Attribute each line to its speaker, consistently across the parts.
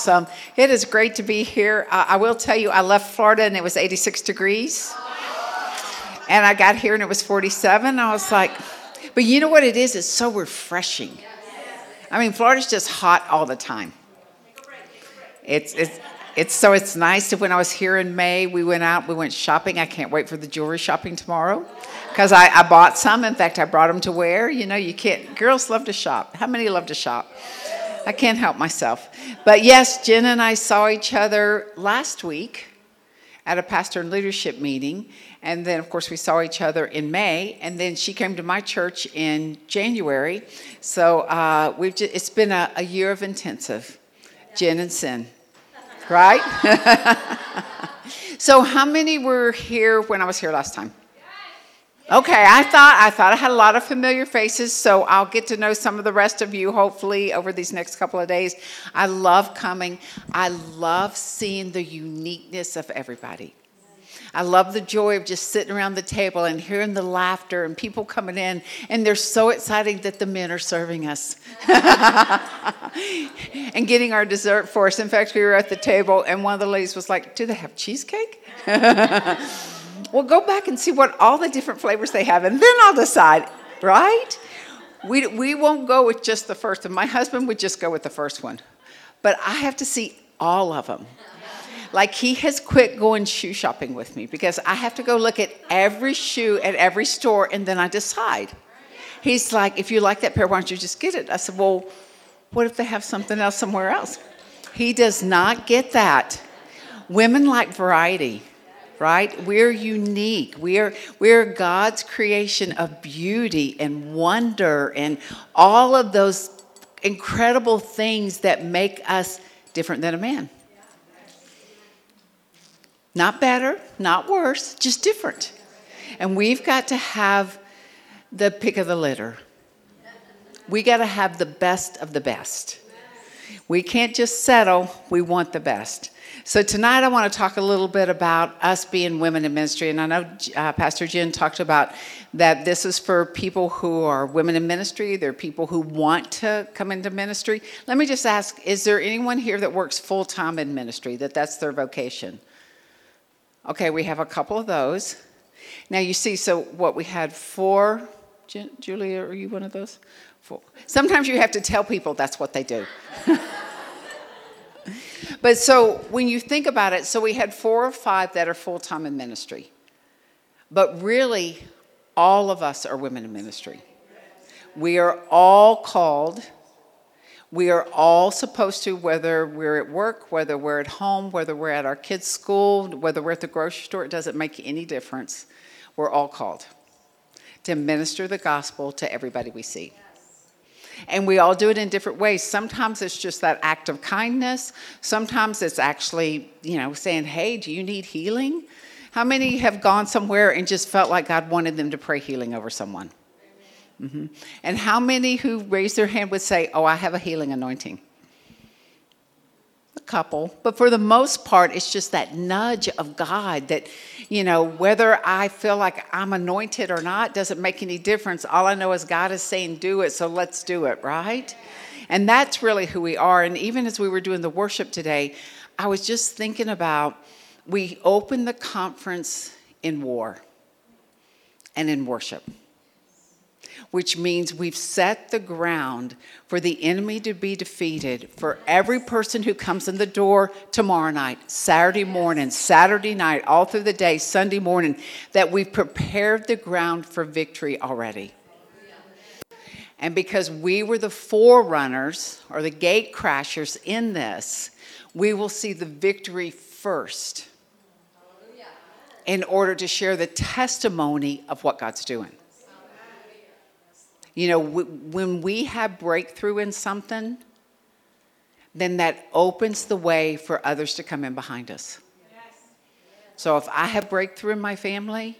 Speaker 1: awesome. It is great to be here. Uh, I will tell you, I left Florida and it was 86 degrees. And I got here and it was 47. I was like, but you know what it is? It's so refreshing. I mean, Florida's just hot all the time. It's, it's, it's so it's nice. That when I was here in May, we went out, we went shopping. I can't wait for the jewelry shopping tomorrow because I, I bought some. In fact, I brought them to wear. You know, you can't, girls love to shop. How many love to shop? I can't help myself. But yes, Jen and I saw each other last week at a pastor and leadership meeting. And then, of course, we saw each other in May. And then she came to my church in January. So uh, we've just, it's been a, a year of intensive, Jen and Sin, right? so, how many were here when I was here last time? Okay, I thought I thought I had a lot of familiar faces, so I'll get to know some of the rest of you hopefully over these next couple of days. I love coming. I love seeing the uniqueness of everybody. I love the joy of just sitting around the table and hearing the laughter and people coming in, and they're so excited that the men are serving us and getting our dessert for us. In fact, we were at the table, and one of the ladies was like, Do they have cheesecake? well, go back and see what all the different flavors they have, and then I'll decide, right? We, we won't go with just the first one. My husband would just go with the first one. But I have to see all of them. Like he has quit going shoe shopping with me because I have to go look at every shoe at every store and then I decide. He's like, if you like that pair, why don't you just get it? I said, well, what if they have something else somewhere else? He does not get that. Women like variety right? We're unique. We are, we're God's creation of beauty and wonder and all of those incredible things that make us different than a man. Not better, not worse, just different. And we've got to have the pick of the litter. We got to have the best of the best. We can't just settle, we want the best. So, tonight I want to talk a little bit about us being women in ministry. And I know uh, Pastor Jen talked about that this is for people who are women in ministry, they're people who want to come into ministry. Let me just ask is there anyone here that works full time in ministry, that that's their vocation? Okay, we have a couple of those. Now, you see, so what we had four. Julia, are you one of those? Four. Sometimes you have to tell people that's what they do. But so when you think about it, so we had four or five that are full time in ministry. But really, all of us are women in ministry. We are all called. We are all supposed to, whether we're at work, whether we're at home, whether we're at our kids' school, whether we're at the grocery store, it doesn't make any difference. We're all called to minister the gospel to everybody we see. And we all do it in different ways. Sometimes it's just that act of kindness. Sometimes it's actually, you know, saying, hey, do you need healing? How many have gone somewhere and just felt like God wanted them to pray healing over someone? Mm-hmm. And how many who raised their hand would say, oh, I have a healing anointing? A couple. But for the most part, it's just that nudge of God that, you know, whether I feel like I'm anointed or not doesn't make any difference. All I know is God is saying, do it, so let's do it, right? And that's really who we are. And even as we were doing the worship today, I was just thinking about we opened the conference in war and in worship which means we've set the ground for the enemy to be defeated for every person who comes in the door tomorrow night, Saturday morning, Saturday night, all through the day, Sunday morning, that we've prepared the ground for victory already. And because we were the forerunners or the gate crashers in this, we will see the victory first in order to share the testimony of what God's doing. You know, w- when we have breakthrough in something, then that opens the way for others to come in behind us. So if I have breakthrough in my family,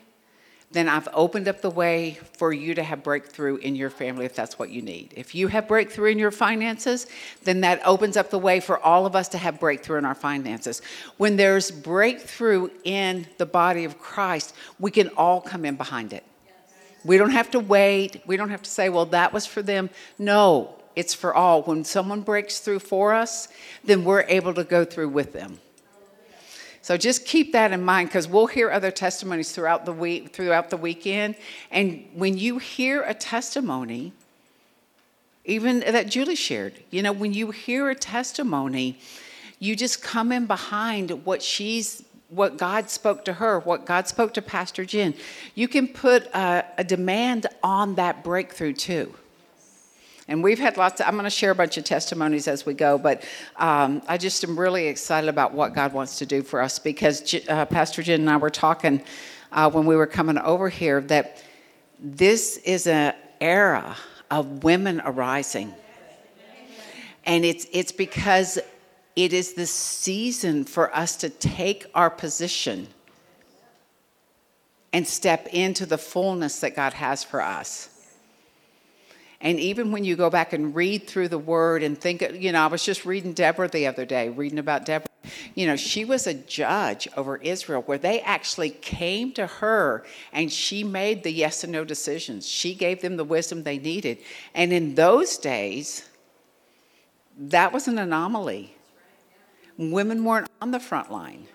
Speaker 1: then I've opened up the way for you to have breakthrough in your family if that's what you need. If you have breakthrough in your finances, then that opens up the way for all of us to have breakthrough in our finances. When there's breakthrough in the body of Christ, we can all come in behind it. We don't have to wait. We don't have to say, well, that was for them. No, It's for all. When someone breaks through for us, then we're able to go through with them. So just keep that in mind because we'll hear other testimonies throughout the week, throughout the weekend. And when you hear a testimony, even that Julie shared, you know, when you hear a testimony, you just come in behind what she's what God spoke to her, what God spoke to Pastor Jen. You can put a, a demand on that breakthrough too. And we've had lots of, I'm going to share a bunch of testimonies as we go, but um, I just am really excited about what God wants to do for us because uh, Pastor Jen and I were talking uh, when we were coming over here that this is an era of women arising. And it's, it's because it is the season for us to take our position and step into the fullness that God has for us. And even when you go back and read through the word and think, you know, I was just reading Deborah the other day, reading about Deborah. You know, she was a judge over Israel where they actually came to her and she made the yes and no decisions. She gave them the wisdom they needed. And in those days, that was an anomaly. Women weren't on the front line.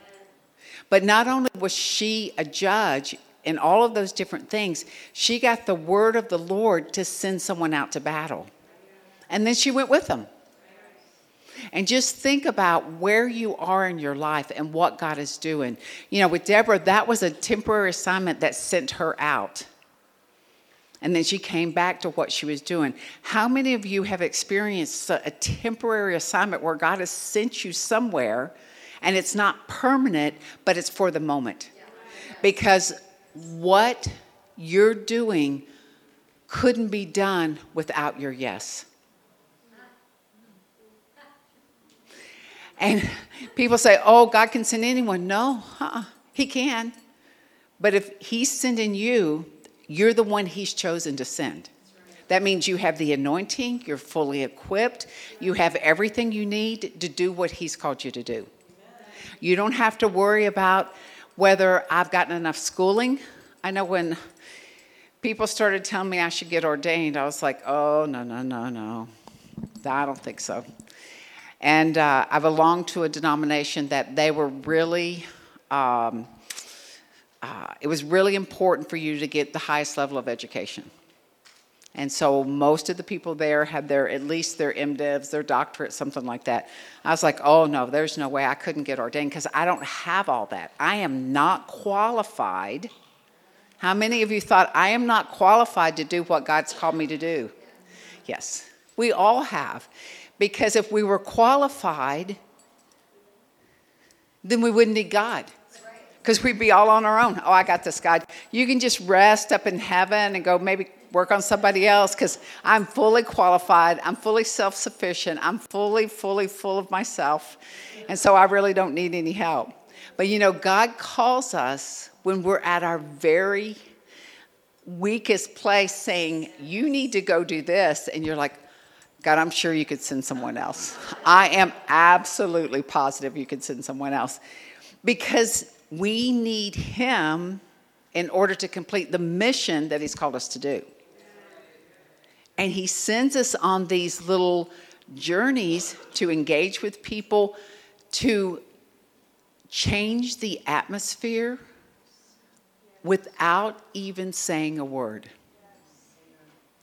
Speaker 1: But not only was she a judge in all of those different things, she got the word of the Lord to send someone out to battle. And then she went with them. And just think about where you are in your life and what God is doing. You know, with Deborah, that was a temporary assignment that sent her out. And then she came back to what she was doing. How many of you have experienced a temporary assignment where God has sent you somewhere and it's not permanent, but it's for the moment? Because what you're doing couldn't be done without your yes. And people say, oh, God can send anyone. No, uh-uh. He can. But if He's sending you, you're the one He's chosen to send. That means you have the anointing, you're fully equipped, you have everything you need to do what He's called you to do. You don't have to worry about whether I've gotten enough schooling. I know when people started telling me I should get ordained, I was like, oh, no, no, no, no. I don't think so. And uh, I belonged to a denomination that they were really, um, uh, it was really important for you to get the highest level of education. And so most of the people there had their, at least their MDivs, their doctorate, something like that. I was like, oh no, there's no way I couldn't get ordained because I don't have all that. I am not qualified. How many of you thought, I am not qualified to do what God's called me to do? Yes, we all have. Because if we were qualified, then we wouldn't need God because we'd be all on our own. Oh, I got this, God. You can just rest up in heaven and go maybe work on somebody else because I'm fully qualified. I'm fully self sufficient. I'm fully, fully full of myself. And so I really don't need any help. But you know, God calls us when we're at our very weakest place saying, You need to go do this. And you're like, God, I'm sure you could send someone else. I am absolutely positive you could send someone else because we need Him in order to complete the mission that He's called us to do. And He sends us on these little journeys to engage with people, to change the atmosphere without even saying a word.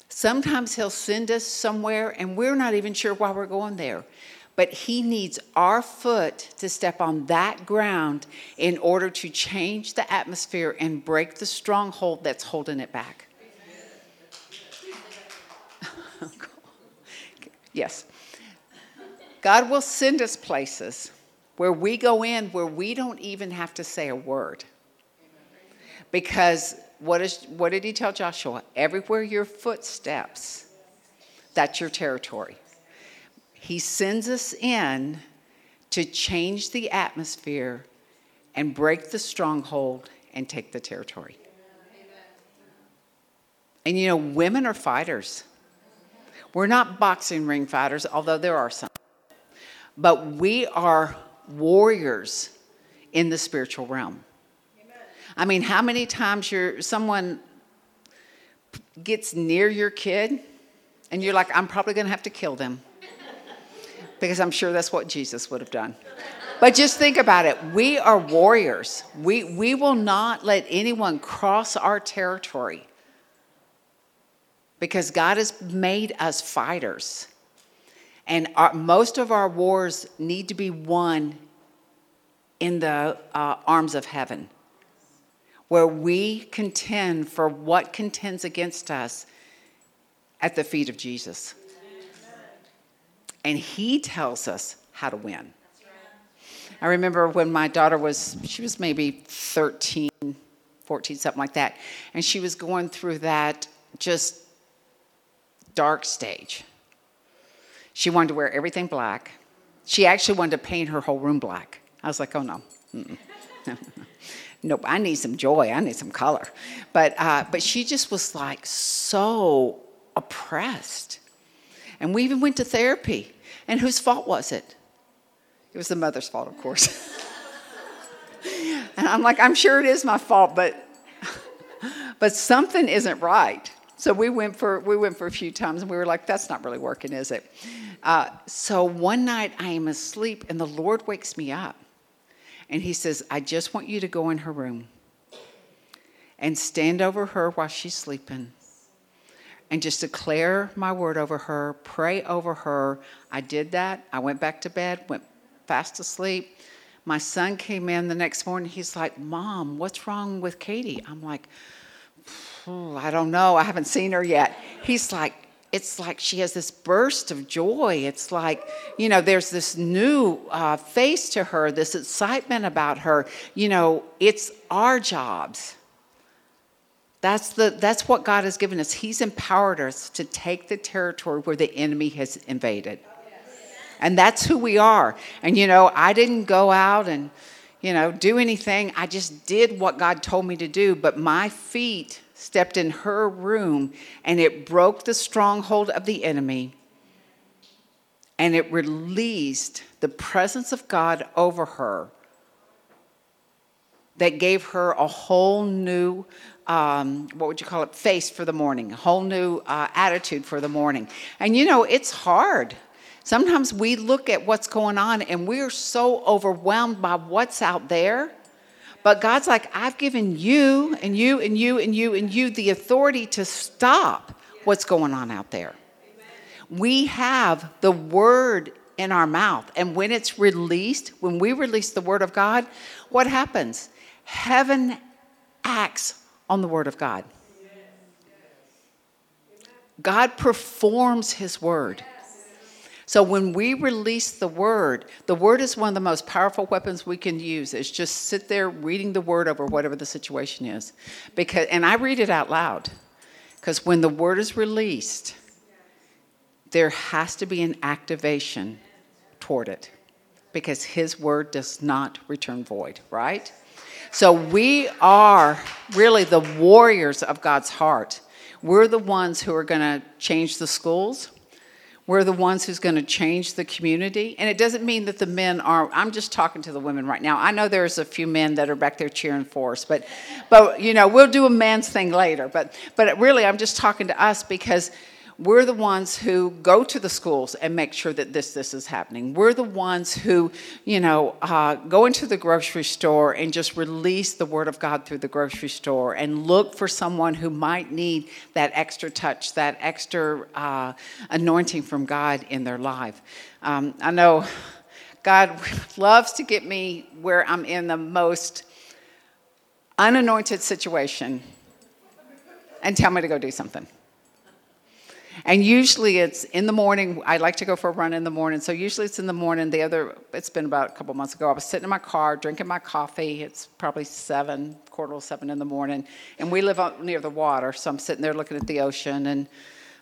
Speaker 1: Sometimes He'll send us somewhere and we're not even sure why we're going there but He needs our foot to step on that ground in order to change the atmosphere and break the stronghold that's holding it back. yes. God will send us places where we go in where we don't even have to say a word. Because what, is, what did he tell Joshua? Everywhere your foot steps, that's your territory. He sends us in to change the atmosphere and break the stronghold and take the territory. And you know, women are fighters. We're not boxing ring fighters, although there are some. But we are warriors in the spiritual realm. I mean, how many times you're, someone gets near your kid And you're like, I'm probably going to have to kill them because I'm sure that's what Jesus would have done. But just think about it. We are warriors. We, we will not let anyone cross our territory because God has made us fighters. And our, most of our wars need to be won in the uh, arms of heaven, where we contend for what contends against us at the feet of Jesus. And He tells us how to win. I remember when my daughter was, she was maybe 13, 14, something like that, and she was going through that just dark stage. She wanted to wear everything black. She actually wanted to paint her whole room black. I was like, oh no. nope, I need some joy. I need some color. But, uh, but she just was like so oppressed. And we even went to therapy. And whose fault was it? It was the mother's fault, of course. and I'm like, I'm sure it is my fault, but but something isn't right. So we went for we went for a few times, and we were like, that's not really working, is it? Uh, so one night I am asleep, and the Lord wakes me up, and He says, I just want you to go in her room and stand over her while she's sleeping and just declare my word over her, pray over her. I did that. I went back to bed, went fast asleep. My son came in the next morning. He's like, Mom, what's wrong with Katie? I'm like, I don't know. I haven't seen her yet. He's like, it's like she has this burst of joy. It's like, you know, there's this new uh, face to her, this excitement about her. You know, it's our jobs that's, the, that's what God has given us. He's empowered us to take the territory where the enemy has invaded. And that's who we are. And, you know, I didn't go out and, you know, do anything. I just did what God told me to do. But my feet stepped in her room and it broke the stronghold of the enemy and it released the presence of God over her that gave her a whole new um, what would you call it, face for the morning, a whole new uh, attitude for the morning. And you know, it's hard. Sometimes we look at what's going on and we're so overwhelmed by what's out there. But God's like, I've given you and you and you and you and you the authority to stop what's going on out there. We have the word in our mouth. And when it's released, when we release the word of God, what happens? Heaven acts on the Word of God. God performs His Word. So when we release the Word, the Word is one of the most powerful weapons we can use. Is just sit there reading the Word over whatever the situation is, because and I read it out loud, because when the Word is released, there has to be an activation toward it, because His Word does not return void. Right? So we are really the warriors of God's heart. We're the ones who are going to change the schools. We're the ones who's going to change the community. And it doesn't mean that the men are I'm just talking to the women right now. I know there's a few men that are back there cheering for us, but but you know, we'll do a man's thing later. But but really I'm just talking to us because we're the ones who go to the schools and make sure that this this is happening. We're the ones who, you know, uh, go into the grocery store and just release the word of God through the grocery store and look for someone who might need that extra touch, that extra uh, anointing from God in their life. Um, I know God loves to get me where I'm in the most unanointed situation and tell me to go do something. And usually it's in the morning. I like to go for a run in the morning. So usually it's in the morning. The other, it's been about a couple months ago. I was sitting in my car drinking my coffee. It's probably seven, quarter to seven in the morning. And we live out near the water. So I'm sitting there looking at the ocean. And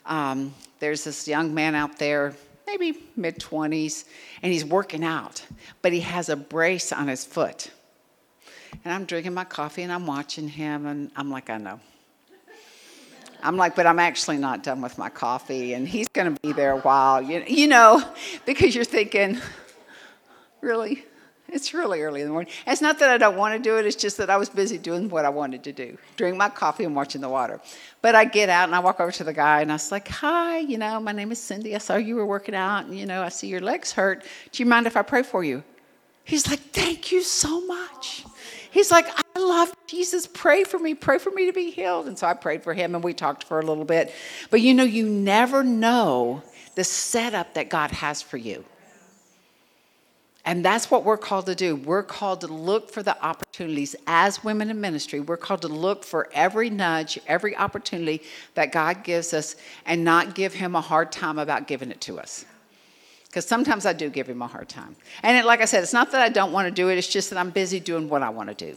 Speaker 1: um, there's this young man out there, maybe mid 20s, and he's working out. But he has a brace on his foot. And I'm drinking my coffee and I'm watching him. And I'm like, I know. I'm like, but I'm actually not done with my coffee, and he's going to be there a while, you, know, because you're thinking, really? It's really early in the morning. It's not that I don't want to do it, it's just that I was busy doing what I wanted to do drink my coffee and watching the water. But I get out and I walk over to the guy and I was like, Hi, you know, my name is Cindy. I saw you were working out and, you know, I see your legs hurt. Do you mind if I pray for you? He's like, Thank you so much. He's like, I love Jesus. Pray for me. Pray for me to be healed. And so I prayed for him and we talked for a little bit. But you know, you never know the setup that God has for you. And that's what we're called to do. We're called to look for the opportunities as women in ministry. We're called to look for every nudge, every opportunity that God gives us and not give him a hard time about giving it to us. Because sometimes I do give him a hard time. And it, like I said, it's not that I don't want to do it, it's just that I'm busy doing what I want to do.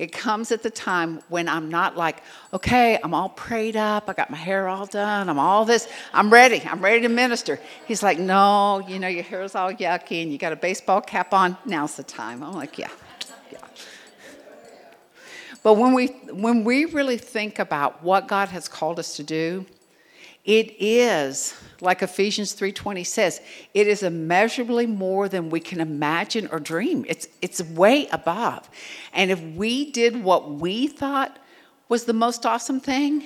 Speaker 1: It comes at the time when I'm not like, okay, I'm all prayed up, I got my hair all done, I'm all this, I'm ready, I'm ready to minister. He's like, no, you know, your hair is all yucky and you got a baseball cap on, now's the time. I'm like, yeah, yeah. But when we, when we really think about what God has called us to do, it is like Ephesians 3:20 says, it is immeasurably more than we can imagine or dream. It's it's way above. And if we did what we thought was the most awesome thing,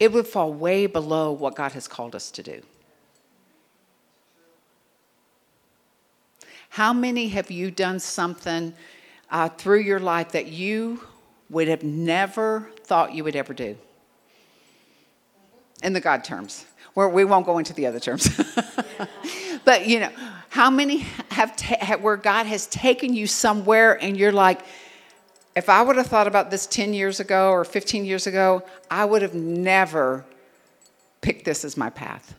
Speaker 1: it would fall way below what God has called us to do. How many have you done something uh, through your life that you would have never thought you would ever do? In the God terms where we won't go into the other terms. but you know, how many have, ta- where God has taken you somewhere and you're like, if I would have thought about this 10 years ago or 15 years ago, I would have never picked this as my path.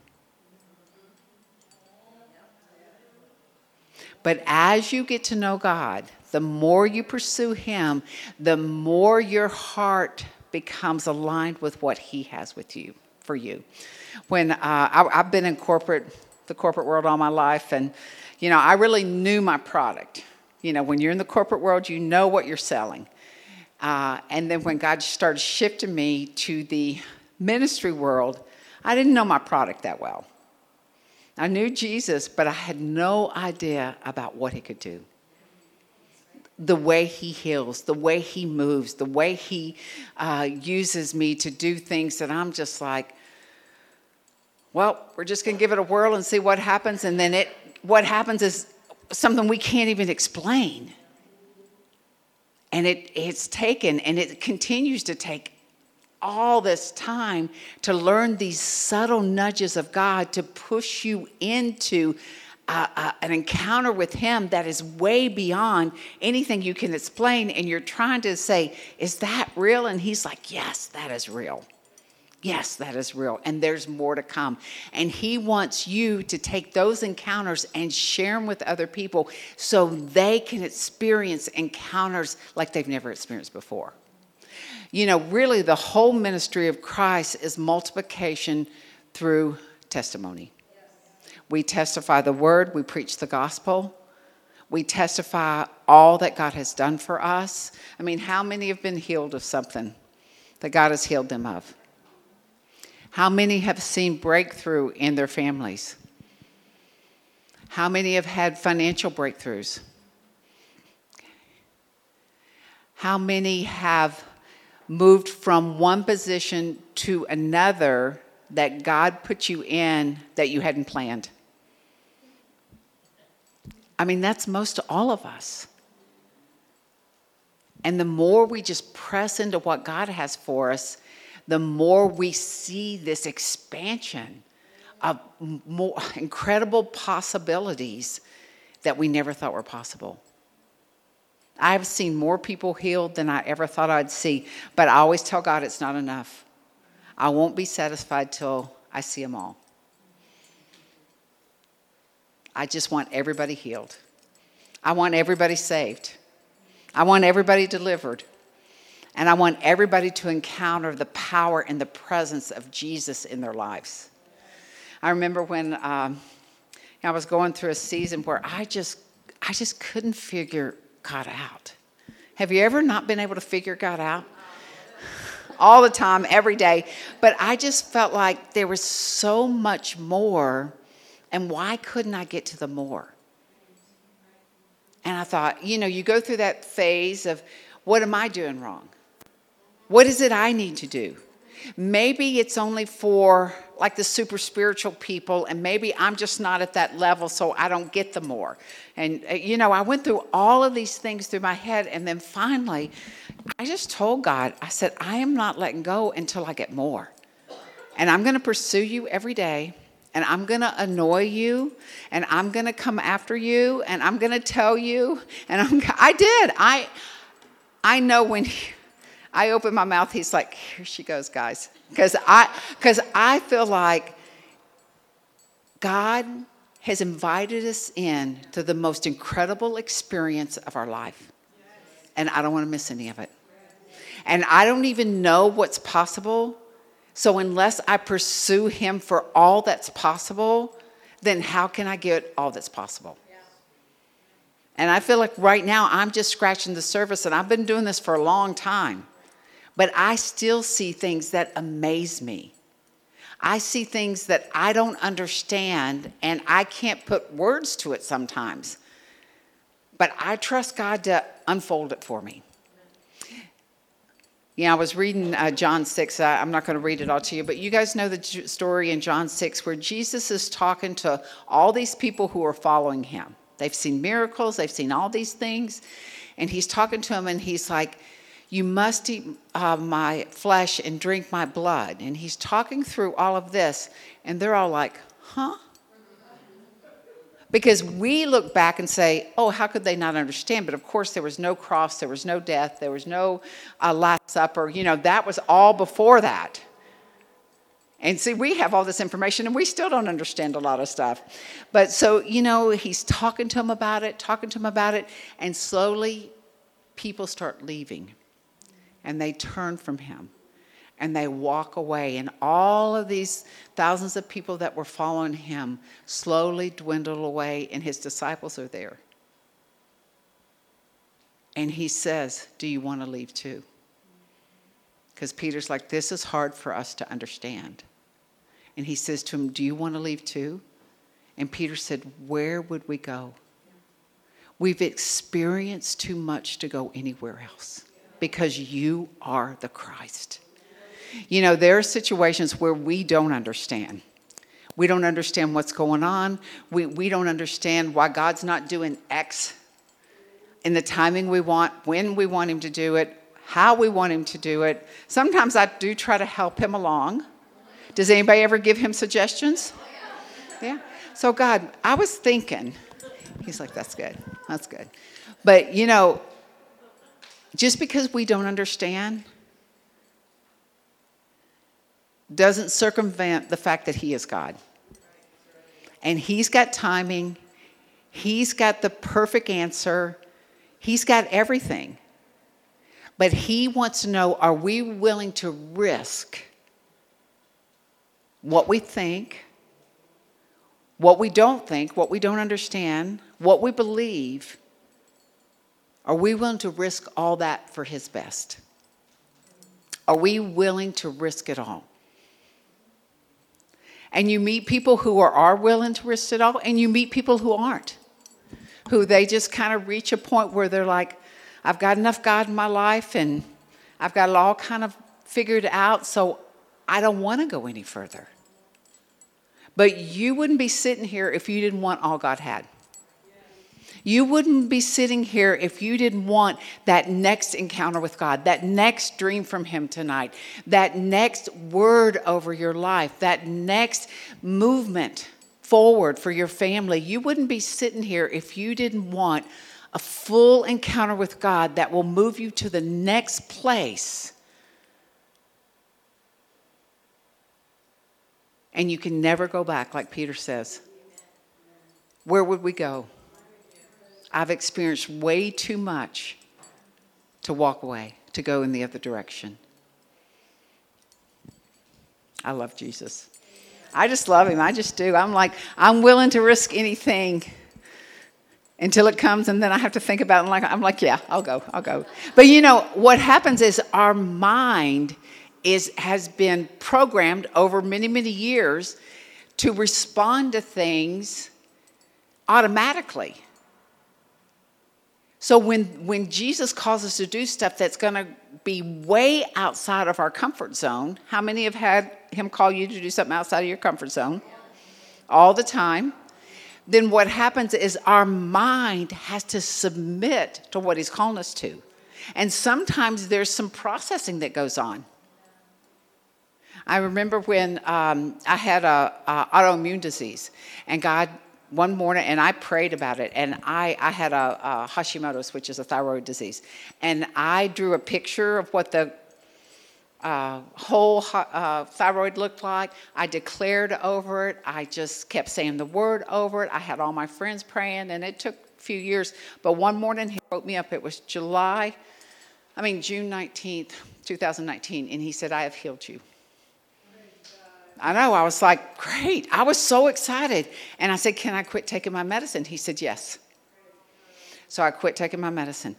Speaker 1: But as you get to know God, the more you pursue Him, the more your heart becomes aligned with what He has with you for you when uh, I, I've been in corporate, the corporate world all my life, and you know, I really knew my product. You know, when you're in the corporate world, you know what you're selling. Uh, and then when God started shifting me to the ministry world, I didn't know my product that well. I knew Jesus, but I had no idea about what he could do. The way he heals, the way he moves, the way he uh, uses me to do things that I'm just like, well, we're just going to give it a whirl and see what happens. And then it, what happens is something we can't even explain. And it, it's taken and it continues to take all this time to learn these subtle nudges of God to push you into an encounter with Him that is way beyond anything you can explain. And you're trying to say, Is that real? And He's like, Yes, that is real. Yes, that is real. And there's more to come. And He wants you to take those encounters and share them with other people so they can experience encounters like they've never experienced before. You know, really, the whole ministry of Christ is multiplication through testimony. We testify the word, we preach the gospel. We testify all that God has done for us. I mean, how many have been healed of something that God has healed them of? How many have seen breakthrough in their families? How many have had financial breakthroughs? How many have moved from one position to another that God put you in that you hadn't planned? I mean, that's most all of us. And the more we just press into what God has for us, the more we see this expansion of more incredible possibilities that we never thought were possible. I've seen more people healed than I ever thought I'd see, but I always tell God it's not enough. I won't be satisfied till I see them all. I just want everybody healed. I want everybody saved. I want everybody delivered. And I want everybody to encounter the power and the presence of Jesus in their lives. I remember when um, I was going through a season where I just, I just couldn't figure God out. Have you ever not been able to figure God out? All the time, every day. But I just felt like there was so much more, and why couldn't I get to the more? And I thought, you know, you go through that phase of what am I doing wrong? What is it I need to do? Maybe it's only for like the super spiritual people, and maybe I'm just not at that level, so I don't get the more. And, uh, you know, I went through all of these things through my head, and then finally, I just told God, I said, I am not letting go until I get more. And I'm going to pursue you every day and I'm going to annoy you and I'm going to come after you and I'm going to tell you and I'm I did. I I know when he, I open my mouth he's like here she goes guys cuz I cuz I feel like God has invited us in to the most incredible experience of our life. And I don't want to miss any of it. And I don't even know what's possible so, unless I pursue Him for all that's possible, then how can I get all that's possible? And I feel like right now I'm just scratching the surface, and I've been doing this for a long time. But I still see things that amaze me. I see things that I don't understand, and I can't put words to it sometimes. But I trust God to unfold it for me. Yeah, I was reading uh, John 6. I, I'm not going to read it all to you, but you guys know the story in John 6 where Jesus is talking to all these people who are following him. They've seen miracles, they've seen all these things. And he's talking to them and he's like, You must eat uh, my flesh and drink my blood. And he's talking through all of this. And they're all like, Huh? Because we look back and say, oh, how could they not understand? But of course, there was no cross, there was no death, there was no uh, Last Supper. You know, that was all before that. And see, we have all this information and we still don't understand a lot of stuff. But so, you know, he's talking to him about it, talking to him about it, and slowly people start leaving and they turn from him and they walk away. And all of these thousands of people that were following him slowly dwindle away, and his disciples are there. And he says, Do you want to leave too? Because Peter's like, This is hard for us to understand. And he says to him, Do you want to leave too? And Peter said, Where would we go? We've experienced too much to go anywhere else because you are the Christ. You know, there are situations where we don't understand. We don't understand what's going on. We, we don't understand why God's not doing X in the timing we want, when we want Him to do it, how we want Him to do it. Sometimes I do try to help Him along. Does anybody ever give Him suggestions? Yeah. So, God, I was thinking, He's like, that's good. That's good. But, you know, just because we don't understand, doesn't circumvent the fact that He is God. And He's got timing, He's got the perfect answer, He's got everything. But He wants to know are we willing to risk what we think, what we don't think, what we don't understand, what we believe? Are we willing to risk all that for His best? Are we willing to risk it all? and you meet people who are, are willing to risk it all, and you meet people who aren't, who they just kind of reach a point where they're like, I've got enough God in my life, and I've got it all kind of figured out, so I don't want to go any further. But you wouldn't be sitting here if you didn't want all God had. You wouldn't be sitting here if you didn't want that next encounter with God, that next dream from Him tonight, that next word over your life, that next movement forward for your family. You wouldn't be sitting here if you didn't want a full encounter with God that will move you to the next place. And you can never go back, like Peter says. Where would we go? I've experienced way too much to walk away, to go in the other direction. I love Jesus. I just love him. I just do. I'm like, I'm willing to risk anything until it comes, and then I have to think about it. Like, I'm like, yeah, I'll go, I'll go. But you know, what happens is our mind is, has been programmed over many, many years to respond to things automatically. So when, when Jesus calls us to do stuff that's going to be way outside of our comfort zone, how many have had him call you to do something outside of your comfort zone? All the time. Then what happens is our mind has to submit to what he's calling us to. And sometimes there's some processing that goes on. I remember when um, I had a, a, autoimmune disease, and God one morning, and I prayed about it, and I, I had a, a Hashimoto's, which is a thyroid disease, and I drew a picture of what the uh, whole uh, thyroid looked like. I declared over it. I just kept saying the word over it. I had all my friends praying, and it took a few years. But one morning, he woke me up. It was July, I mean, June 19th, 2019, and he said, I have healed you. I know. I was like, great. I was so excited. And I said, Can I quit taking my medicine? He said, Yes. So I quit taking my medicine.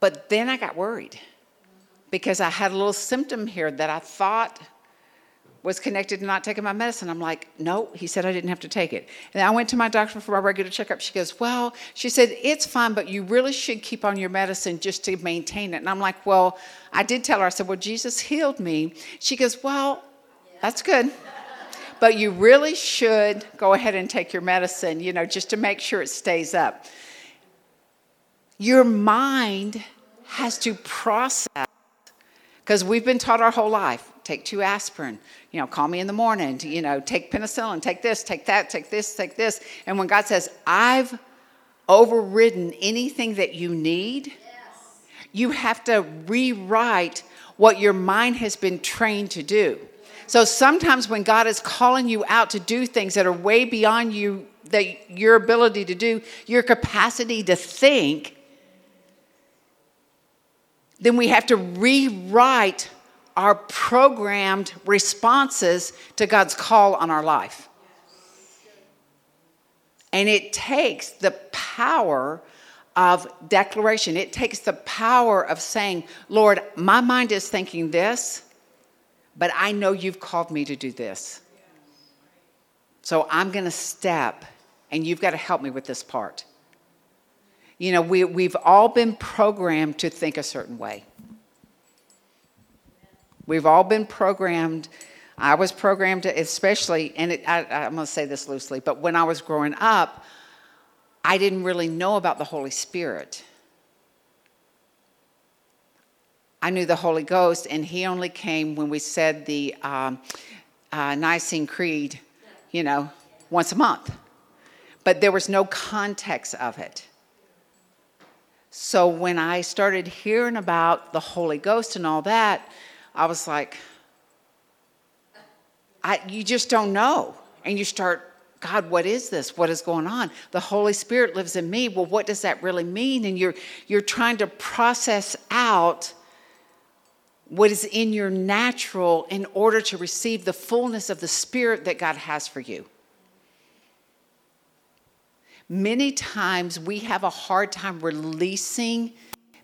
Speaker 1: But then I got worried because I had a little symptom here that I thought was connected to not taking my medicine. I'm like, no, he said I didn't have to take it. And I went to my doctor for my regular checkup. She goes, well, she said, it's fine, but you really should keep on your medicine just to maintain it. And I'm like, well, I did tell her, I said, well, Jesus healed me. She goes, well, that's good. But you really should go ahead and take your medicine, you know, just to make sure it stays up. Your mind has to process, because we've been taught our whole life take two aspirin, you know, call me in the morning, you know, take penicillin, take this, take that, take this, take this. And when God says, I've overridden anything that you need, yes. you have to rewrite what your mind has been trained to do. So sometimes when God is calling you out to do things that are way beyond you, that your ability to do, your capacity to think, then we have to rewrite our programmed responses to God's call on our life. And it takes the power of declaration. It takes the power of saying, Lord, my mind is thinking this, but I know you've called me to do this. So I'm going to step, and you've got to help me with this part. You know, we, we've all been programmed to think a certain way. We've all been programmed. I was programmed, to, especially, and it, I, I'm going to say this loosely, but when I was growing up, I didn't really know about the Holy Spirit. I knew the Holy Ghost, and He only came when we said the um, uh, Nicene Creed, you know, once a month. But there was no context of it. So when I started hearing about the Holy Ghost and all that, I was like, I, you just don't know. And you start, God, what is this? What is going on? The Holy Spirit lives in me. Well, what does that really mean? And you're, you're trying to process out what is in your natural in order to receive the fullness of the Spirit that God has for you. Many times we have a hard time releasing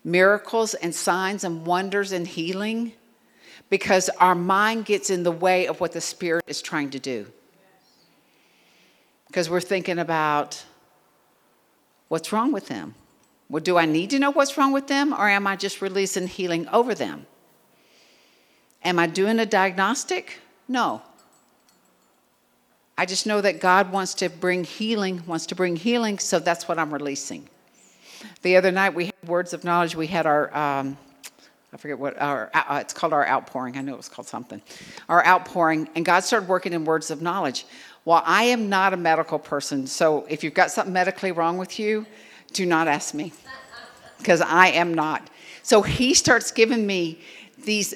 Speaker 1: miracles and signs and wonders and healing because our mind gets in the way of what the Spirit is trying to do. Because we're thinking about what's wrong with them. Well, do I need to know what's wrong with them, or am I just releasing healing over them? Am I doing a diagnostic? No. I just know that God wants to bring healing, wants to bring healing, so that's what I'm releasing. The other night we had words of knowledge. We had our, um, I forget what our, uh, it's called our outpouring. I know it was called something. Our outpouring, and God started working in words of knowledge. Well, I am not a medical person, so if you've got something medically wrong with you, do not ask me, because I am not. So He starts giving me these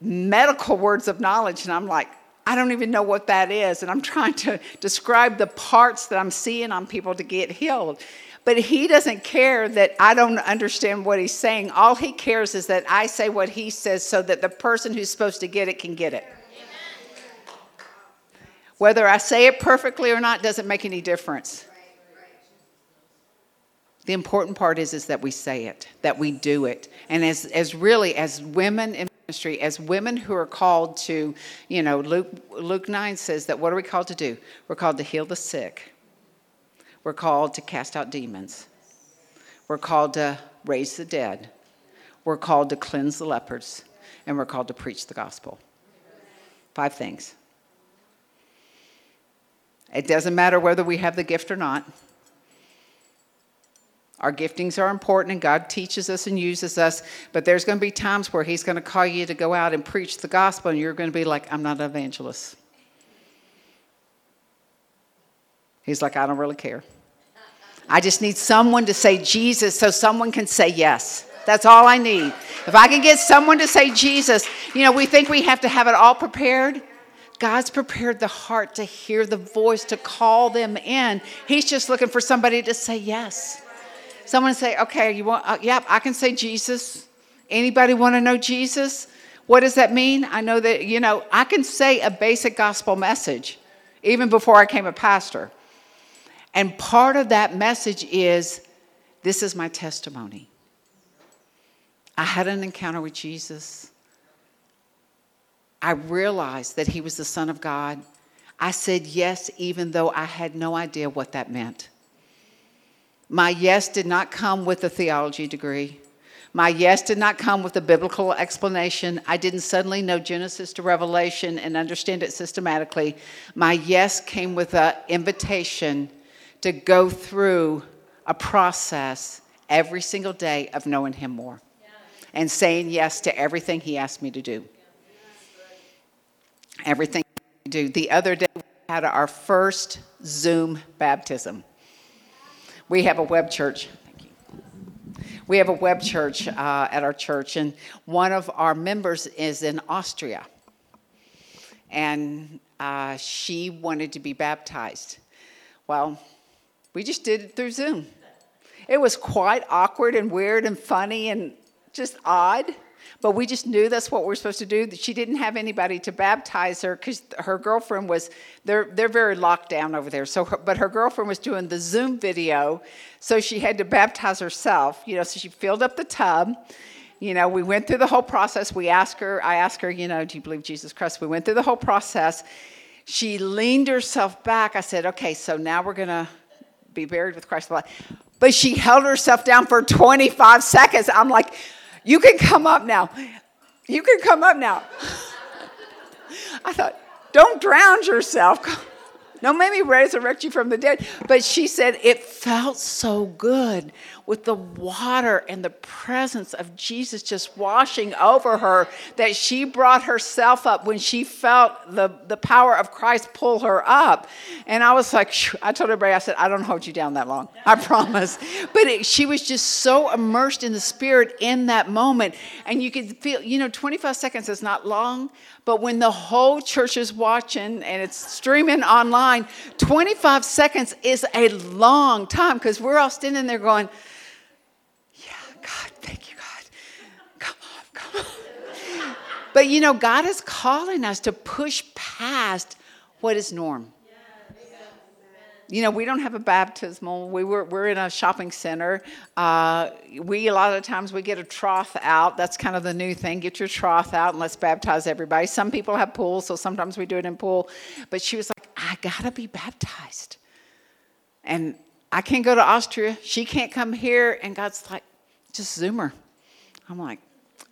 Speaker 1: medical words of knowledge, and I'm like, I don't even know what that is. And I'm trying to describe the parts that I'm seeing on people to get healed. But he doesn't care that I don't understand what he's saying. All he cares is that I say what he says so that the person who's supposed to get it can get it. Whether I say it perfectly or not doesn't make any difference. The important part is, is that we say it, that we do it. And as, as really, as women in ministry, as women who are called to, you know, Luke, Luke 9 says that what are we called to do? We're called to heal the sick, we're called to cast out demons, We're called to raise the dead. We're called to cleanse the lepers. And we're called to preach the gospel. Five things. It doesn't matter whether we have the gift or not. Our giftings are important and God teaches us and uses us, but there's going to be times where He's going to call you to go out and preach the gospel, and you're going to be like, I'm not an evangelist. He's like, I don't really care. I just need someone to say Jesus so someone can say yes. That's all I need. If I can get someone to say Jesus, you know, we think we have to have it all prepared. God's prepared the heart to hear the voice, to call them in. He's just looking for somebody to say yes. Someone say, okay, you want, uh, yep, I can say Jesus. Anybody want to know Jesus? What does that mean? I know that, you know, I can say a basic gospel message even before I came a pastor. And part of that message is this is my testimony. I had an encounter with Jesus. I realized that he was the Son of God. I said yes, even though I had no idea what that meant. My yes did not come with a theology degree. My yes did not come with a biblical explanation. I didn't suddenly know Genesis to Revelation and understand it systematically. My yes came with an invitation to go through a process every single day of knowing Him more and saying yes to everything He asked me to do. Everything do. The other day, we had our first Zoom baptism. We have a web church. We have a web church uh, at our church, and one of our members is in Austria. And uh, she wanted to be baptized. Well, we just did it through Zoom. It was quite awkward and weird and funny and just odd, but we just knew that's what we are supposed to do. That She didn't have anybody to baptize her because her girlfriend was, they're, they're very locked down over there. So, but her girlfriend was doing the Zoom video, so she had to baptize herself, you know, so she filled up the tub. You know, we went through the whole process. We asked her, I asked her, you know, do you believe Jesus Christ? We went through the whole process. She leaned herself back. I said, okay, so now we're going to be buried with Christ. But she held herself down for 25 seconds. I'm like, you can come up now. You can come up now. I thought, don't drown yourself. No, maybe resurrect you from the dead. But she said it felt so good with the water and the presence of Jesus just washing over her that she brought herself up when she felt the, the power of Christ pull her up. And I was like, I told everybody, I said, I don't hold you down that long. I promise. But it, she was just so immersed in the Spirit in that moment. And you could feel, you know, 25 seconds is not long, but when the whole church is watching and it's streaming online, 25 seconds is a long time because we're all standing there going, Yeah, God, thank you, God. Come on, come on. But you know, God is calling us to push past what is norm. You know, we don't have a baptismal. We were, we're in a shopping center. Uh, we, a lot of times, we get a trough out. That's kind of the new thing. Get your trough out and let's baptize everybody. Some people have pools, so sometimes we do it in pool. But she was like, I got to be baptized. And I can't go to Austria. She can't come here. And God's like, just Zoomer. I'm like,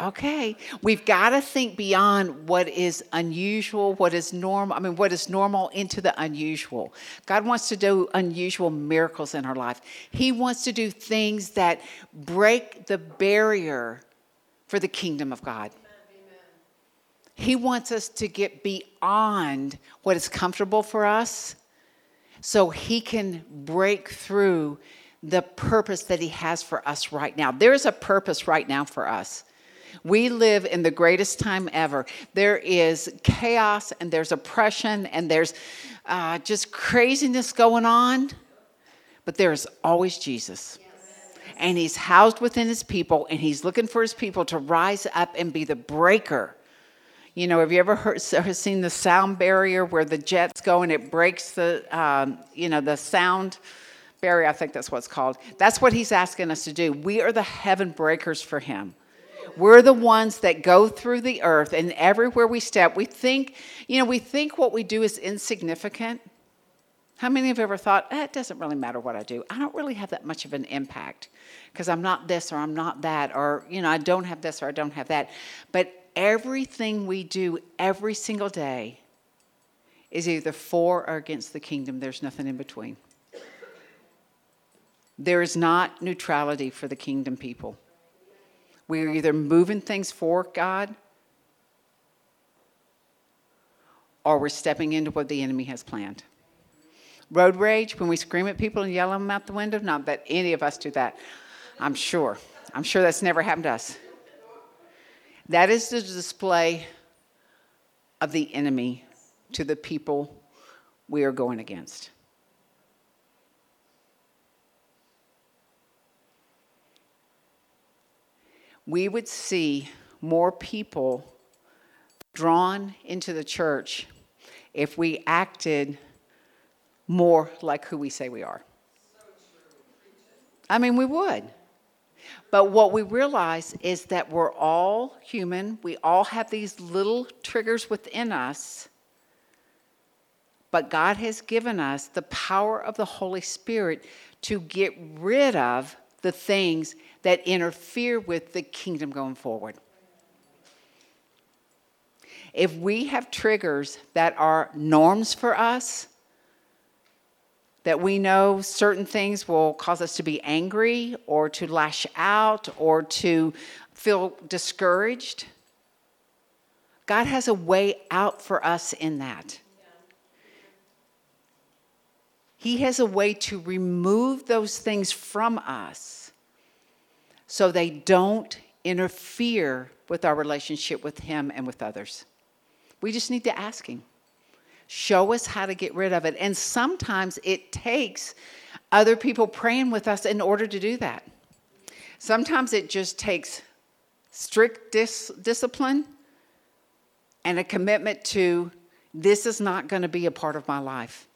Speaker 1: okay, we've got to think beyond what is unusual, what is normal. I mean, what is normal into the unusual. God wants to do unusual miracles in our life. He wants to do things that break the barrier for the kingdom of God. He wants us to get beyond what is comfortable for us so he can break through the purpose that He has for us right now. There's a purpose right now for us. We live in the greatest time ever. There is chaos and there's oppression and there's uh, just craziness going on, but there is always Jesus. And he's housed within his people, and he's looking for his people to rise up and be the breaker. You know, have you ever heard, seen the sound barrier where the jets go and it breaks the, um, you know, the sound? barrier, I think that's what it's called. That's what he's asking us to do. We are the heaven breakers for him. We're the ones that go through the earth, and everywhere we step, we think, you know, we think what we do is insignificant. How many have ever thought, eh, it doesn't really matter what I do? I don't really have that much of an impact because I'm not this or I'm not that, or, you know, I don't have this or I don't have that. But everything we do every single day is either for or against the kingdom. There's nothing in between. There is not neutrality for the kingdom people. We're either moving things for God or we're stepping into what the enemy has planned. Road rage, when we scream at people and yell at them out the window, not that any of us do that. I'm sure. I'm sure that's never happened to us. That is the display of the enemy to the people we are going against. We would see more people drawn into the church if we acted more like who we say we are. I mean, we would. But what we realize is that we're all human. We all have these little triggers within us. But God has given us the power of the Holy Spirit to get rid of the things that interfere with the kingdom going forward. If we have triggers that are norms for us, that we know certain things will cause us to be angry or to lash out or to feel discouraged. God has a way out for us in that. He has a way to remove those things from us so they don't interfere with our relationship with Him and with others. We just need to ask Him. Show us how to get rid of it. And sometimes it takes other people praying with us in order to do that. Sometimes it just takes strict dis- discipline and a commitment to this is not going to be a part of my life.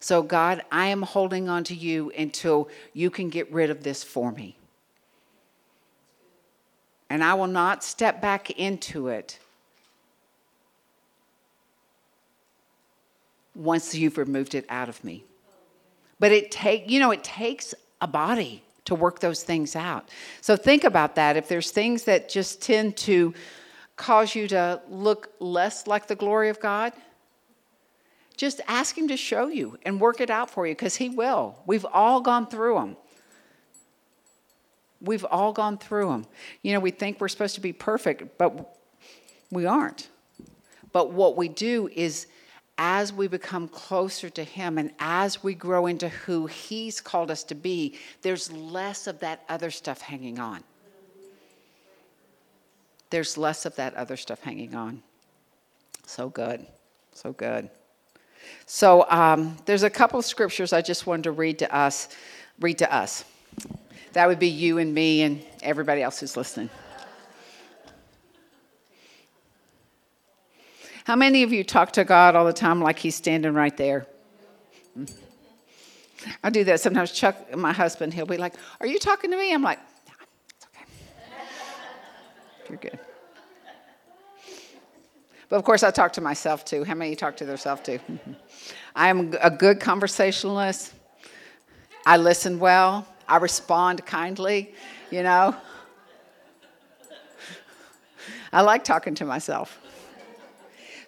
Speaker 1: So, God, I am holding on to you until you can get rid of this for me. And I will not step back into it once you've removed it out of me. But it take you know it takes a body to work those things out. So think about that. If there's things that just tend to cause you to look less like the glory of God, just ask Him to show you and work it out for you because He will. We've all gone through them. We've all gone through them. You know, we think we're supposed to be perfect, but we aren't. But what we do is as we become closer to Him and as we grow into who He's called us to be, there's less of that other stuff hanging on. There's less of that other stuff hanging on. So good. So good. So um, there's a couple of scriptures I just wanted to read to us. Read to us. That would be you and me and everybody else who's listening. How many of you talk to God all the time like He's standing right there? I do that sometimes. Chuck, my husband, he'll be like, Are you talking to me? I'm like, no, It's okay. You're good. But of course, I talk to myself too. How many talk to themselves too? I am a good conversationalist. I listen well. I respond kindly, you know. I like talking to myself.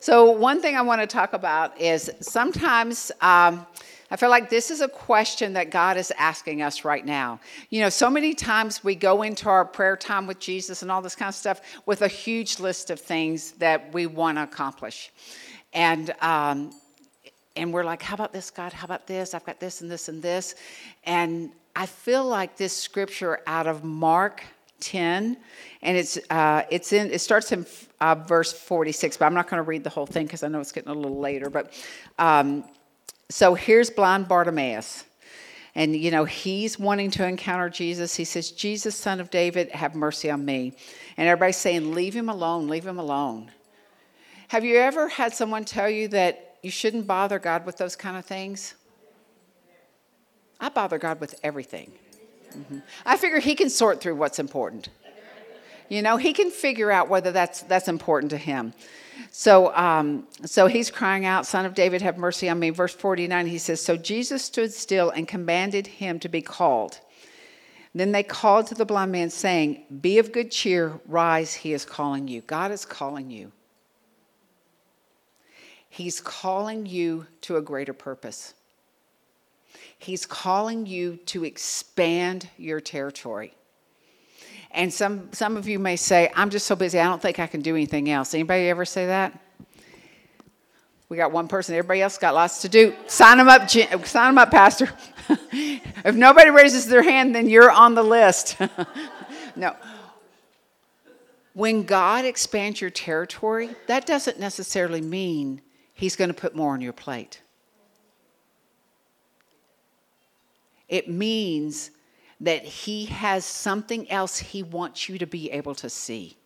Speaker 1: So, one thing I want to talk about is sometimes um, I feel like this is a question that God is asking us right now. You know, so many times we go into our prayer time with Jesus and all this kind of stuff with a huge list of things that we want to accomplish. And, um, and we're like, how about this, God? How about this? I've got this and this and this. And I feel like this scripture out of Mark 10, and it's uh, it's in it starts in uh, verse 46, but I'm not going to read the whole thing because I know it's getting a little later. But um, so here's blind Bartimaeus. And, you know, he's wanting to encounter Jesus. He says, Jesus, son of David, have mercy on me. And everybody's saying, Leave him alone, leave him alone. Have you ever had someone tell you that you shouldn't bother God with those kind of things? I bother God with everything. Mm-hmm. I figure He can sort through what's important. You know, he can figure out whether that's that's important to him. So, um, so he's crying out, "Son of David, have mercy on me." Verse forty-nine, he says, "So Jesus stood still and commanded him to be called." Then they called to the blind man, saying, "Be of good cheer, rise. He is calling you. God is calling you. He's calling you to a greater purpose." He's calling you to expand your territory. And some, some of you may say, I'm just so busy, I don't think I can do anything else. Anybody ever say that? We got one person, everybody else got lots to do. Sign them up, uh, sign them up, Pastor. if nobody raises their hand, then you're on the list. no. When God expands your territory, that doesn't necessarily mean He's going to put more on your plate. It means that He has something else He wants you to be able to see.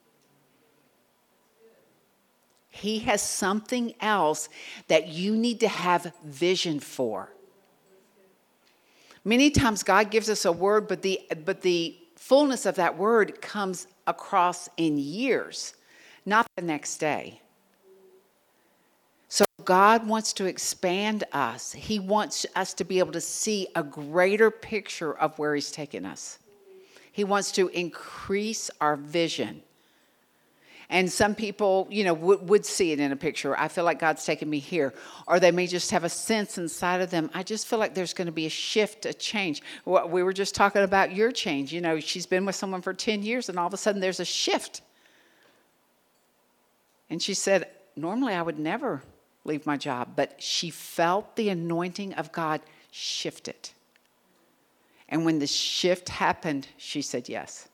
Speaker 1: He has something else that you need to have vision for. Many times God gives us a word, but the, but the fullness of that word comes across in years, not the next day. So God wants to expand us. He wants us to be able to see a greater picture of where He's taken us. He wants to increase our vision. And some people, you know, would, see it in a picture. I feel like God's taking me here. Or they may just have a sense inside of them. I just feel like there's going to be a shift, a change. We were just talking about your change. You know, she's been with someone for 10 years and all of a sudden there's a shift. And she said, Normally I would never leave my job. But she felt the anointing of God shift it. And when the shift happened, she said yes.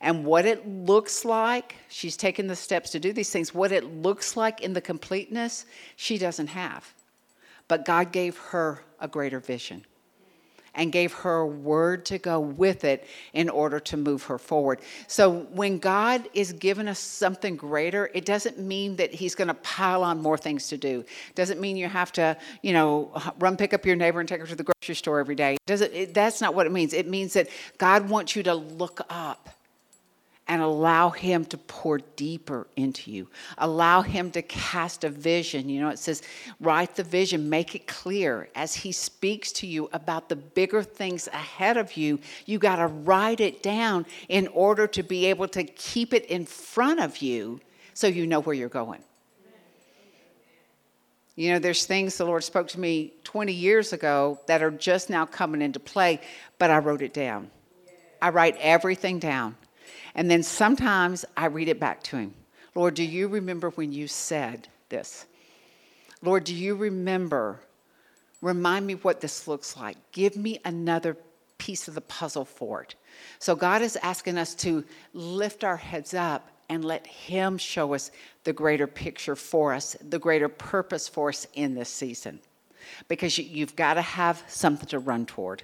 Speaker 1: And what it looks like, she's taken the steps to do these things. What it looks like in the completeness, she doesn't have. But God gave her a greater vision and gave her a word to go with it in order to move her forward. So when God is giving us something greater, it doesn't mean that He's going to pile on more things to do. It doesn't mean you have to, you know, run pick up your neighbor and take her to the grocery store every day. It doesn't, it, that's not what it means. It means that God wants you to look up and allow Him to pour deeper into you. Allow Him to cast a vision. You know, it says, write the vision, make it clear. As He speaks to you about the bigger things ahead of you, you got to write it down in order to be able to keep it in front of you so you know where you're going. You know, there's things the Lord spoke to me 20 years ago that are just now coming into play, but I wrote it down. I write everything down. And then sometimes I read it back to him. Lord, do you remember when you said this? Lord, do you remember? Remind me what this looks like. Give me another piece of the puzzle for it. So God is asking us to lift our heads up and let Him show us the greater picture for us, the greater purpose for us in this season. Because you've got to have something to run toward.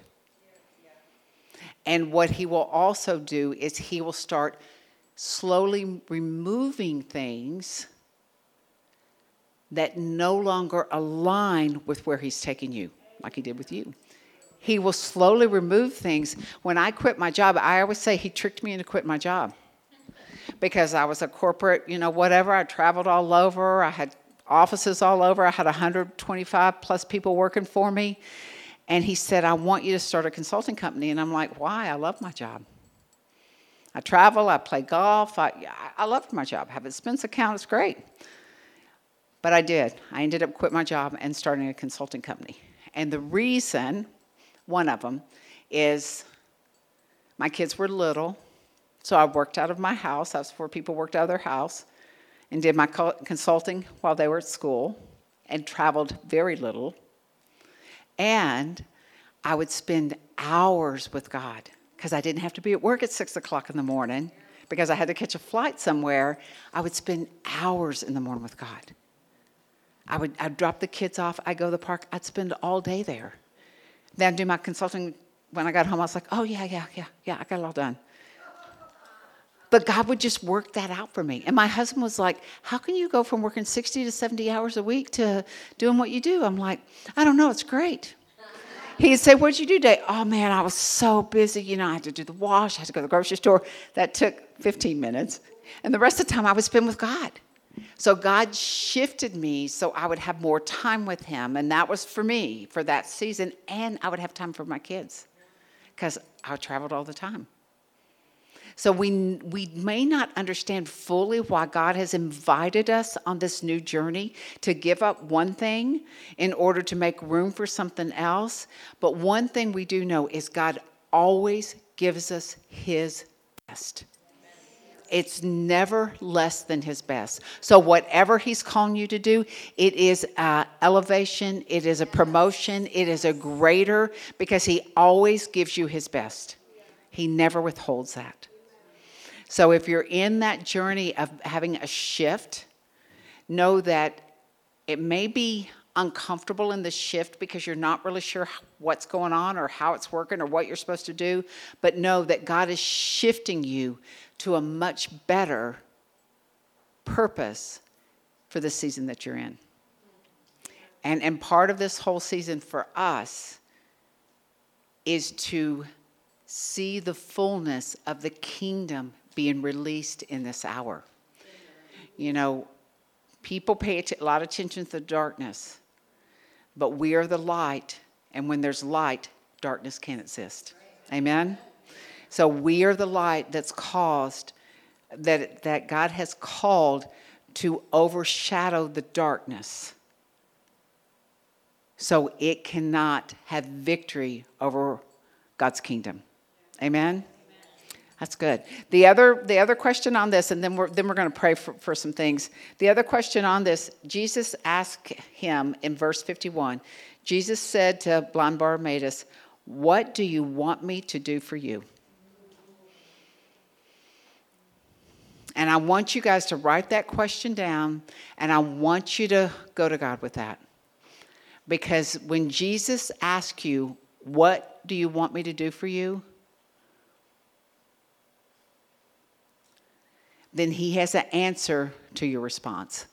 Speaker 1: And what he will also do is he will start slowly removing things that no longer align with where he's taking you, like he did with you. He will slowly remove things. When I quit my job, I always say he tricked me into quitting my job because I was a corporate, you know, whatever. I traveled all over. I had offices all over. I had 125 plus people working for me. And he said, I want you to start a consulting company. And I'm like, why? I love my job. I travel, I play golf, I, I loved my job. Have expense account, it's great. But I did. I ended up quitting my job and starting a consulting company. And the reason, one of them, is my kids were little, so I worked out of my house. That's where people worked out of their house and did my consulting while they were at school and traveled very little. And I would spend hours with God because I didn't have to be at work at six o'clock in the morning because I had to catch a flight somewhere. I would spend hours in the morning with God. I would I'd drop the kids off, I'd go to the park, I'd spend all day there. Then I'd do my consulting when I got home, I was like, oh yeah, yeah, yeah, yeah, I got it all done. But God would just work that out for me. And my husband was like, How can you go from working 60 to 70 hours a week to doing what you do? I'm like, I don't know, it's great. He'd say, What'd you do today? Oh man, I was so busy. You know, I had to do the wash, I had to go to the grocery store. That took 15 minutes. And the rest of the time I would spend with God. So God shifted me so I would have more time with Him. And that was for me for that season. And I would have time for my kids because I traveled all the time. So we, we may not understand fully why God has invited us on this new journey to give up one thing in order to make room for something else. But one thing we do know is God always gives us His best. It's never less than his best. So, whatever he's calling you to do, it is uh, elevation, it is a promotion, it is a greater because he always gives you his best. He never withholds that. So, if you're in that journey of having a shift, know that it may be uncomfortable in the shift because you're not really sure what's going on or how it's working or what you're supposed to do, but know that God is shifting you to a much better purpose for the season that you're in. And, and part of this whole season for us is to see the fullness of the kingdom being released in this hour. You know, people pay a lot of attention to the darkness, but we are the light, and when there's light, darkness can't exist. Amen? So we are the light that's caused, that, that God has called to overshadow the darkness. So it cannot have victory over God's kingdom. Amen? That's good. The other, the other question on this, and then we're, then we're going to pray for, for some things. The other question on this, Jesus asked him in verse 51 Jesus said to blind Bartimaeus, What do you want me to do for you? And I want you guys to write that question down, and I want you to go to God with that. Because when Jesus asks you, What do you want me to do for you? Then he has an answer to your response.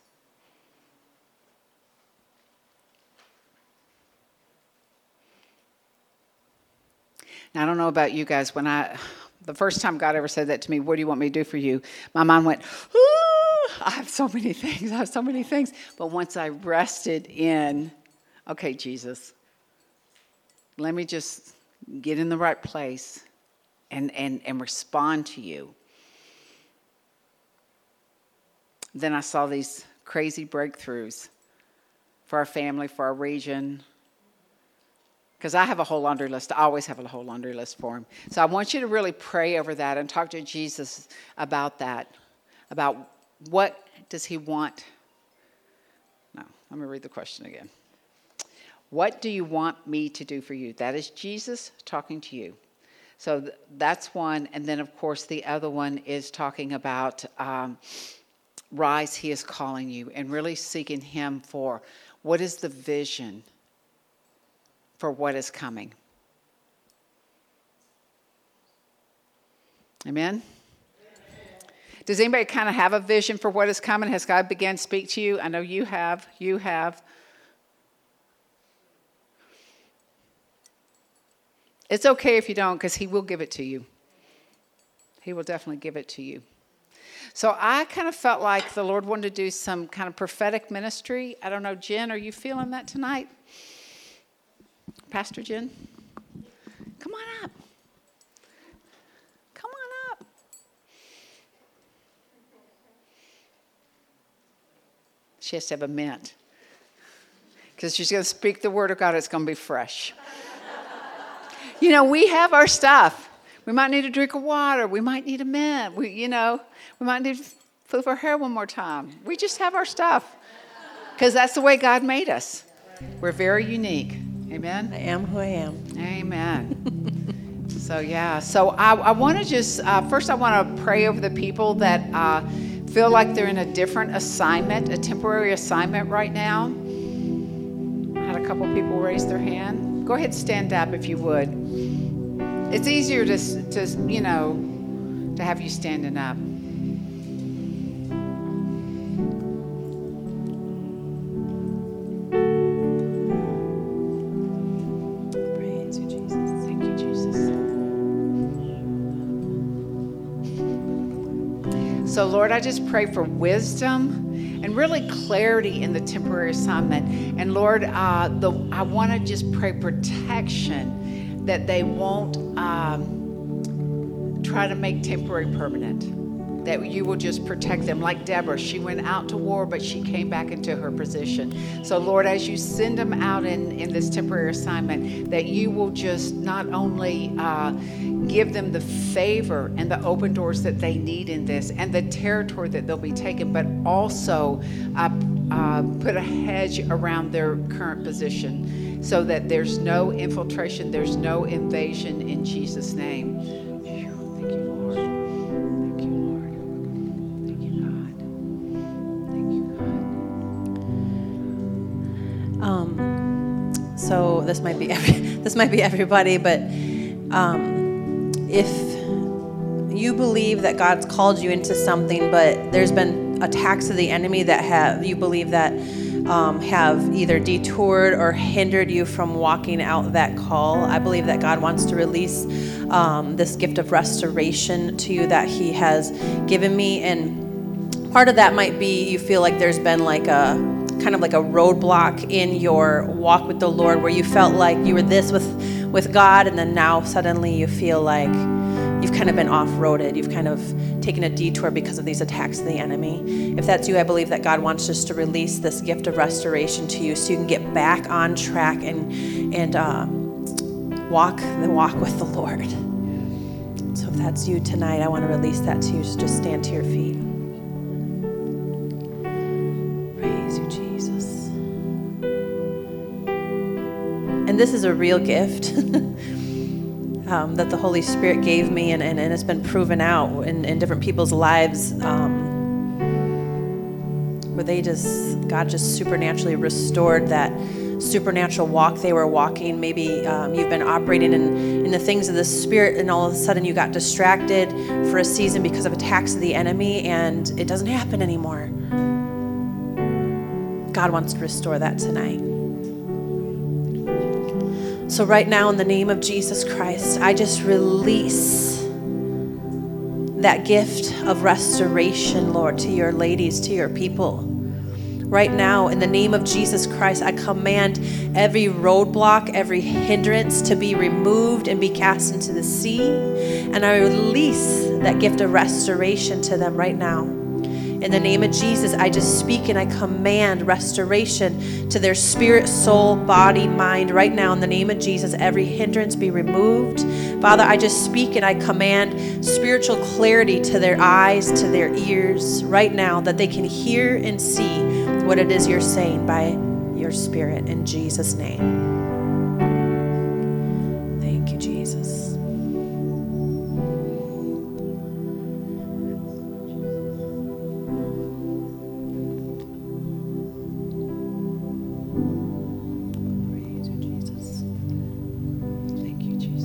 Speaker 1: Now, I don't know about you guys. When I, the first time God ever said that to me, what do you want me to do for you? My mind went, I have so many things. I have so many things. But once I rested in, okay, Jesus, let me just get in the right place and, and, and respond to you. Then I saw these crazy breakthroughs for our family, for our region, because I have a whole laundry list. I always have a whole laundry list for him. So I want you to really pray over that and talk to Jesus about that, about what does he want. No, let me read the question again. What do you want me to do for you? That is Jesus talking to you. So th- that's one. And then, of course, the other one is talking about um, rise, he is calling you, and really seeking him for what is the vision for what is coming. Amen? Does anybody kind of have a vision for what is coming? Has God began to speak to you? I know you have. You have. It's okay if you don't, because He will give it to you. He will definitely give it to you. So I kind of felt like the Lord wanted to do some kind of prophetic ministry. I don't know, Jen, are you feeling that tonight? Pastor Jen? Come on up. Come on up. She has to have a mint. Because she's going to speak the word of God, it's going to be fresh. you know, we have our stuff. We might need a drink of water. We might need a mint. We, you know, we might need to flip our hair one more time. We just have our stuff because that's the way God made us. We're very unique. Amen.
Speaker 2: I am who I am.
Speaker 1: Amen. so yeah. So I, I want to just uh, first I want to pray over the people that uh, feel like they're in a different assignment, a temporary assignment right now. I had a couple people raise their hand. Go ahead, stand up if you would. It's easier to, to you know, to have you standing up. So, Lord, I just pray for wisdom and really clarity in the temporary assignment. And Lord, uh, the, I want to just pray protection that they won't um, try to make temporary permanent that you will just protect them. Like Deborah, she went out to war, but she came back into her position. So, Lord, as you send them out in, in this temporary assignment, that you will just not only uh, give them the favor and the open doors that they need in this and the territory that they'll be taken, but also uh, uh, put a hedge around their current position so that there's no infiltration, there's no invasion in Jesus' name. Thank you, Lord. Thank you, Lord. Thank you, God. Thank you,
Speaker 2: God. Um, so this might be every, this might be everybody, but um, if you believe that God's called you into something, but there's been attacks of the enemy that have you believe that um, have either detoured or hindered you from walking out that call. I believe that God wants to release um, this gift of restoration to you that He has given me, and part of that might be you feel like there's been like a kind of like a roadblock in your walk with the Lord where you felt like you were this with, with God, and then now suddenly you feel like you've kind of been off roaded. You've kind of taken a detour because of these attacks of the enemy. If that's you, I believe that God wants just to release this gift of restoration to you so you can get back on track and, and uh, walk the walk with the Lord. So if that's you tonight, I want to release that to you. Just stand to your feet. Praise you, Jesus. And this is a real gift um, that the Holy Spirit gave me, and, and, and it's been proven out in, in different people's lives. Um, where they just, God just supernaturally restored that supernatural walk they were walking. Maybe um, you've been operating in, in the things of the Spirit, and all of a sudden you got distracted for a season because of attacks of the enemy, and it doesn't happen anymore. God wants to restore that tonight. So, right now, in the name of Jesus Christ, I just release that gift of restoration, Lord, to your ladies, to your people. Right now, in the name of Jesus Christ, I command every roadblock, every hindrance to be removed and be cast into the sea. And I release that gift of restoration to them right now. In the name of Jesus, I just speak and I command restoration to their spirit, soul, body, mind right now. In the name of Jesus, every hindrance be removed. Father, I just speak and I command spiritual clarity to their eyes, to their ears right now, that they can hear and see what it is you're saying by your spirit in Jesus' name.